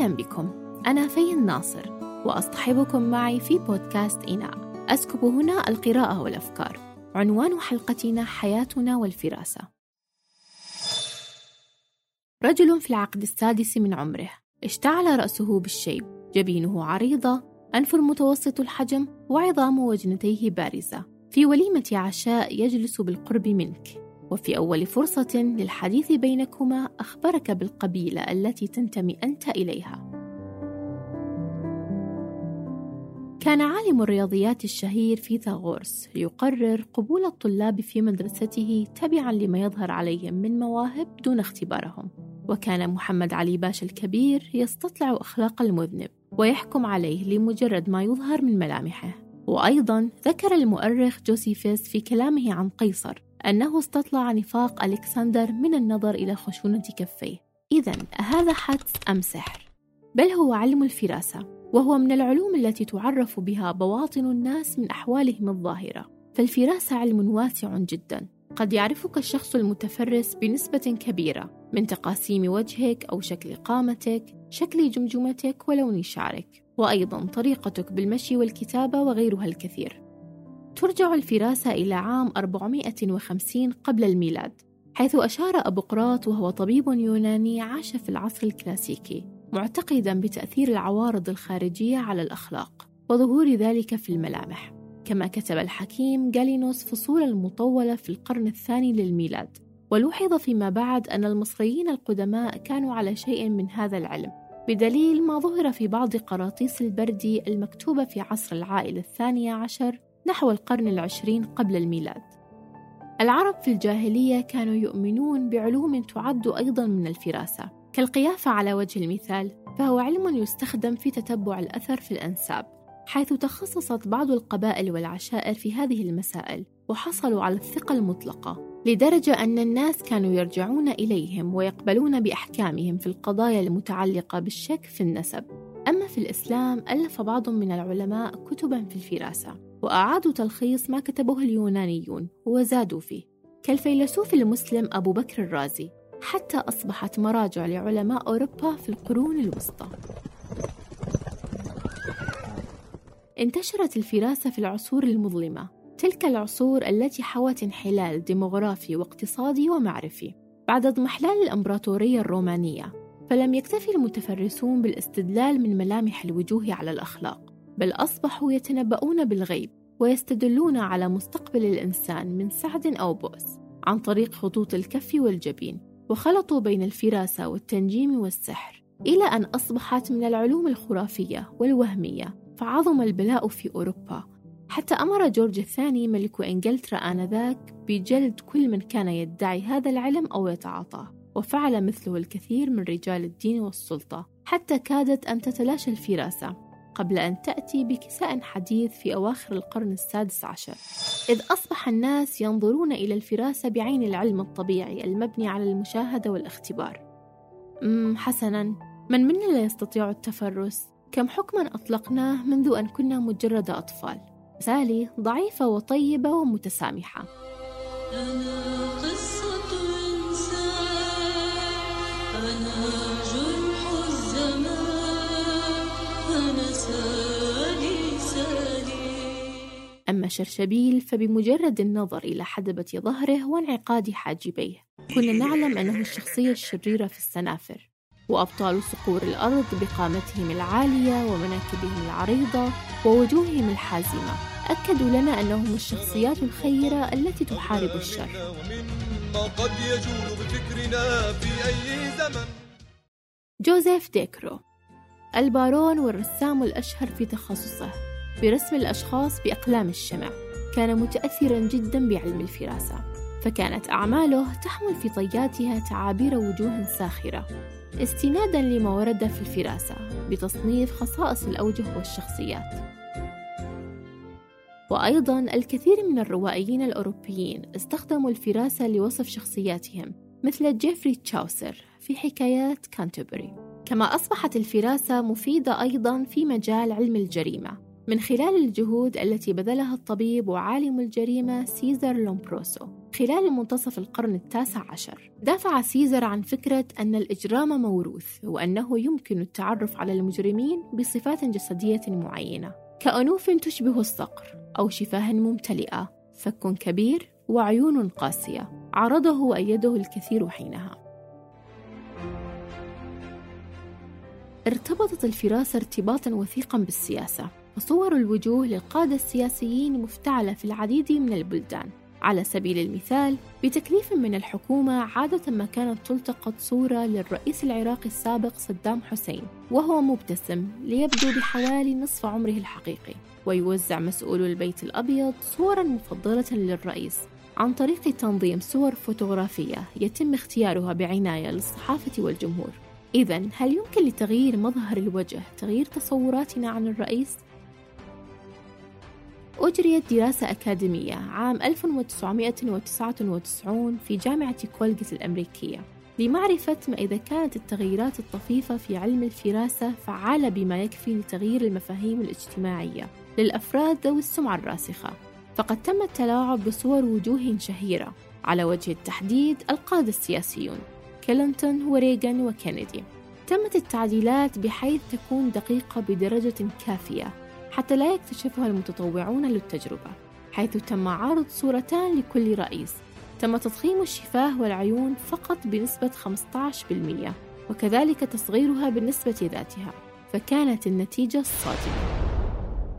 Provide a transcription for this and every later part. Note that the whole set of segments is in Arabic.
أهلا بكم. أنا في الناصر وأصطحبكم معي في بودكاست إناء. أسكب هنا القراءة والأفكار. عنوان حلقتنا حياتنا والفراسة. رجل في العقد السادس من عمره اشتعل رأسه بالشيب. جبينه عريضة أنف متوسط الحجم وعظام وجنتيه بارزة. في وليمة عشاء يجلس بالقرب منك. وفي أول فرصة للحديث بينكما أخبرك بالقبيلة التي تنتمي أنت إليها. كان عالم الرياضيات الشهير فيثاغورس يقرر قبول الطلاب في مدرسته تبعا لما يظهر عليهم من مواهب دون اختبارهم. وكان محمد علي باشا الكبير يستطلع أخلاق المذنب ويحكم عليه لمجرد ما يظهر من ملامحه. وأيضا ذكر المؤرخ جوسيفيس في كلامه عن قيصر أنه استطلع نفاق ألكسندر من النظر إلى خشونة كفيه. إذا هذا حدس أم سحر؟ بل هو علم الفراسة وهو من العلوم التي تعرف بها بواطن الناس من أحوالهم الظاهرة. فالفراسة علم واسع جدا. قد يعرفك الشخص المتفرس بنسبة كبيرة من تقاسيم وجهك أو شكل قامتك شكل جمجمتك ولون شعرك وأيضا طريقتك بالمشي والكتابة وغيرها الكثير. ترجع الفراسة إلى عام 450 قبل الميلاد حيث أشار أبوقراط وهو طبيب يوناني عاش في العصر الكلاسيكي معتقدا بتأثير العوارض الخارجية على الأخلاق وظهور ذلك في الملامح. كما كتب الحكيم جالينوس فصولا مطولة في القرن الثاني للميلاد ولوحظ فيما بعد أن المصريين القدماء كانوا على شيء من هذا العلم بدليل ما ظهر في بعض قراطيس البردي المكتوبة في عصر العائلة الثانية عشر نحو القرن العشرين قبل الميلاد. العرب في الجاهلية كانوا يؤمنون بعلوم تعد أيضا من الفراسة. كالقيافة على وجه المثال فهو علم يستخدم في تتبع الأثر في الأنساب حيث تخصصت بعض القبائل والعشائر في هذه المسائل وحصلوا على الثقة المطلقة لدرجة أن الناس كانوا يرجعون إليهم ويقبلون بأحكامهم في القضايا المتعلقة بالشك في النسب. أما في الإسلام ألف بعض من العلماء كتبا في الفراسة وأعادوا تلخيص ما كتبه اليونانيون وزادوا فيه. كالفيلسوف المسلم أبو بكر الرازي حتى أصبحت مراجع لعلماء أوروبا في القرون الوسطى. انتشرت الفراسة في العصور المظلمة تلك العصور التي حوت انحلال ديموغرافي واقتصادي ومعرفي بعد اضمحلال الإمبراطورية الرومانية. فلم يكتفي المتفرسون بالاستدلال من ملامح الوجوه على الأخلاق بل أصبحوا يتنبؤون بالغيب ويستدلون على مستقبل الإنسان من سعد أو بؤس عن طريق خطوط الكف والجبين وخلطوا بين الفراسة والتنجيم والسحر إلى أن أصبحت من العلوم الخرافية والوهمية فعظم البلاء في أوروبا. حتى أمر جورج الثاني ملك إنجلترا آنذاك بجلد كل من كان يدعي هذا العلم أو يتعاطاه. وفعل مثله الكثير من رجال الدين والسلطة حتى كادت أن تتلاشى الفراسة قبل أن تأتي بكساء حديث في أواخر القرن السادس عشر. إذ أصبح الناس ينظرون إلى الفراسة بعين العلم الطبيعي المبني على المشاهدة والاختبار. أمم حسنا. من منا لا يستطيع التفرس؟ كم حكما أطلقناه منذ أن كنا مجرد أطفال؟ سالي ضعيفة وطيبة ومتسامحة. أنا قصة أما شرشبيل فبمجرد النظر إلى حدبة ظهره وانعقاد حاجبيه كنا نعلم أنه الشخصية الشريرة في السنافر. وأبطال صقور الأرض بقامتهم العالية ومناكبهم العريضة ووجوههم الحازمة. أكدوا لنا أنهم الشخصيات الخيرة التي تحارب الشر. قد يجول بفكرنا في أي زمن جوزيف ديكرو البارون والرسام الأشهر في تخصصه برسم الأشخاص بأقلام الشمع. كان متأثرا جدا بعلم الفراسة فكانت أعماله تحمل في طياتها تعابير وجوه ساخرة. استنادا لما ورد في الفراسة بتصنيف خصائص الأوجه والشخصيات. وأيضا الكثير من الروائيين الأوروبيين استخدموا الفراسة لوصف شخصياتهم مثل جيفري تشاوسر في حكايات كانتربري كما أصبحت الفراسة مفيدة أيضا في مجال علم الجريمة. من خلال الجهود التي بذلها الطبيب وعالم الجريمة سيزر لومبروسو. خلال منتصف القرن التاسع عشر دافع سيزر عن فكرة أن الإجرام موروث وأنه يمكن التعرف على المجرمين بصفات جسدية معينة. كأنوف تشبه الصقر أو شفاه ممتلئة. فك كبير وعيون قاسية. عرضه وأيده الكثير حينها. ارتبطت الفراسة ارتباطا وثيقا بالسياسة. فصور الوجوه للقادة السياسيين مفتعلة في العديد من البلدان على سبيل المثال بتكليف من الحكومة عادة ما كانت تلتقط صورة للرئيس العراقي السابق صدام حسين وهو مبتسم ليبدو بحوالي نصف عمره الحقيقي ويوزع مسؤول البيت الأبيض صورا مفضلة للرئيس عن طريق تنظيم صور فوتوغرافية يتم اختيارها بعناية للصحافة والجمهور إذا هل يمكن لتغيير مظهر الوجه تغيير تصوراتنا عن الرئيس؟ أجريت دراسة أكاديمية عام 1999 في جامعة كولجت الأمريكية لمعرفة ما إذا كانت التغييرات الطفيفة في علم الفراسة فعالة بما يكفي لتغيير المفاهيم الاجتماعية للأفراد ذوي السمعة الراسخة. فقد تم التلاعب بصور وجوه شهيرة على وجه التحديد القادة السياسيون كلينتون وريغان وكينيدي. تمت التعديلات بحيث تكون دقيقة بدرجة كافية. حتى لا يكتشفها المتطوعون للتجربة حيث تم عرض صورتان لكل رئيس. تم تضخيم الشفاه والعيون فقط بنسبة 15% وكذلك تصغيرها بالنسبة ذاتها فكانت النتيجة الصادمة.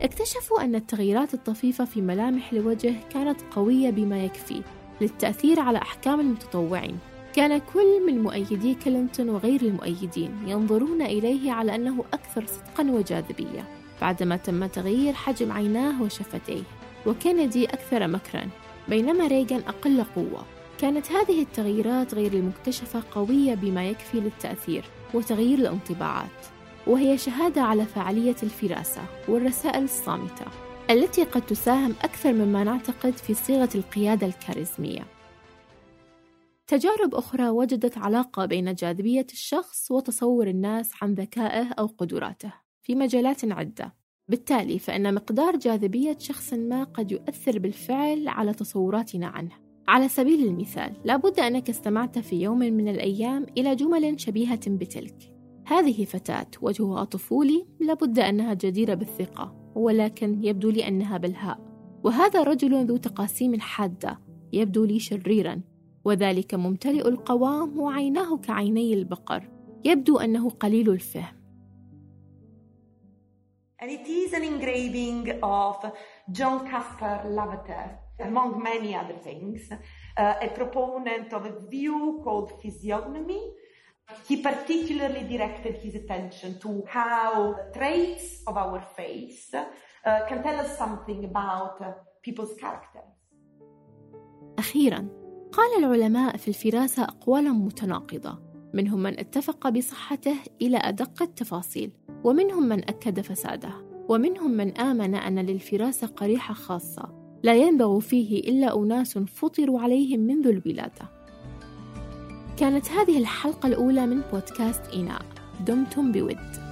اكتشفوا أن التغييرات الطفيفة في ملامح الوجه كانت قوية بما يكفي للتأثير على أحكام المتطوعين. كان كل من مؤيدي كلينتون وغير المؤيدين ينظرون إليه على أنه أكثر صدقا وجاذبية. بعدما تم تغيير حجم عيناه وشفتيه وكينيدي أكثر مكرا بينما ريغان أقل قوة. كانت هذه التغييرات غير المكتشفة قوية بما يكفي للتأثير وتغيير الانطباعات وهي شهادة على فعالية الفراسة والرسائل الصامتة التي قد تساهم أكثر مما نعتقد في صيغة القيادة الكاريزمية. تجارب أخرى وجدت علاقة بين جاذبية الشخص وتصور الناس عن ذكائه أو قدراته. في مجالات عدة. بالتالي فإن مقدار جاذبية شخص ما قد يؤثر بالفعل على تصوراتنا عنه. على سبيل المثال لابد أنك استمعت في يوم من الأيام إلى جمل شبيهة بتلك. هذه فتاة وجهها طفولي لابد أنها جديرة بالثقة ولكن يبدو لي أنها بلهاء. وهذا رجل ذو تقاسيم حادة يبدو لي شريرا وذلك ممتلئ القوام وعيناه كعيني البقر. يبدو أنه قليل الفهم. And it is an engraving of John Caspar Lavater, among many other things, uh, a proponent of a view called physiognomy. He particularly directed his attention to how traits of our face uh, can tell us something about uh, people's characters. أخيراً قال العلماء في الفراسة أقوالا متناقضة منهم من اتفق بصحته إلى أدق التفاصيل ومنهم من أكد فساده ومنهم من آمن أن للفراسة قريحة خاصة لا ينبغ فيه إلا أناس فطروا عليهم منذ الولادة كانت هذه الحلقة الأولى من بودكاست إناء. دمتم بود.